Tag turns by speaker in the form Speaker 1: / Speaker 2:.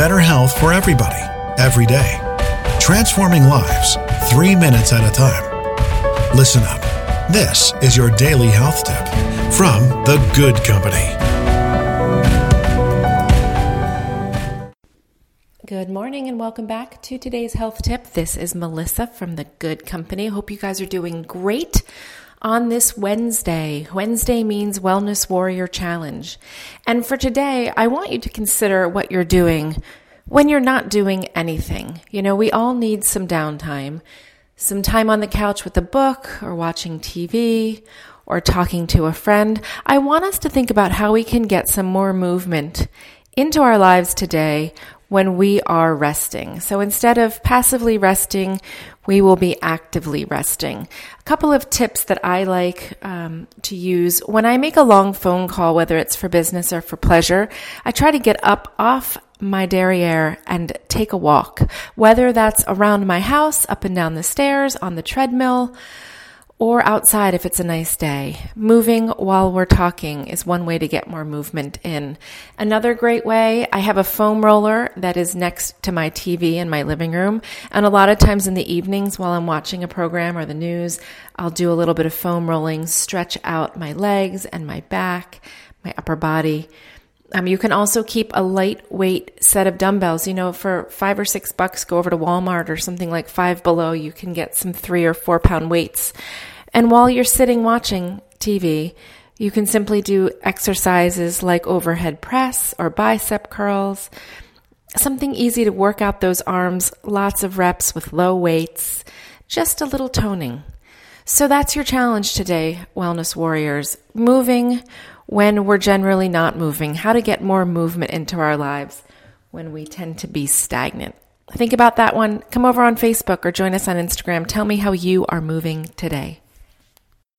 Speaker 1: better health for everybody, every day. Transforming lives, three minutes at a time. Listen up. This is your daily health tip from The Good Company.
Speaker 2: Good morning and welcome back to today's health tip. This is Melissa from The Good Company. Hope you guys are doing great on this Wednesday. Wednesday means Wellness Warrior Challenge. And for today, I want you to consider what you're doing when you're not doing anything. You know, we all need some downtime, some time on the couch with a book or watching TV or talking to a friend. I want us to think about how we can get some more movement into our lives today when we are resting. So instead of passively resting, we will be actively resting. A couple of tips that I like um, to use when I make a long phone call, whether it's for business or for pleasure, I try to get up off my derriere and take a walk, whether that's around my house, up and down the stairs, on the treadmill, or outside if it's a nice day. Moving while we're talking is one way to get more movement in. Another great way, I have a foam roller that is next to my TV in my living room. And a lot of times in the evenings while I'm watching a program or the news, I'll do a little bit of foam rolling, stretch out my legs and my back, my upper body. Um, you can also keep a lightweight set of dumbbells. You know, for five or six bucks, go over to Walmart or something like five below. You can get some three or four pound weights. And while you're sitting watching TV, you can simply do exercises like overhead press or bicep curls. Something easy to work out those arms, lots of reps with low weights, just a little toning. So that's your challenge today, Wellness Warriors. Moving when we're generally not moving, how to get more movement into our lives when we tend to be stagnant. Think about that one. Come over on Facebook or join us on Instagram. Tell me how you are moving today.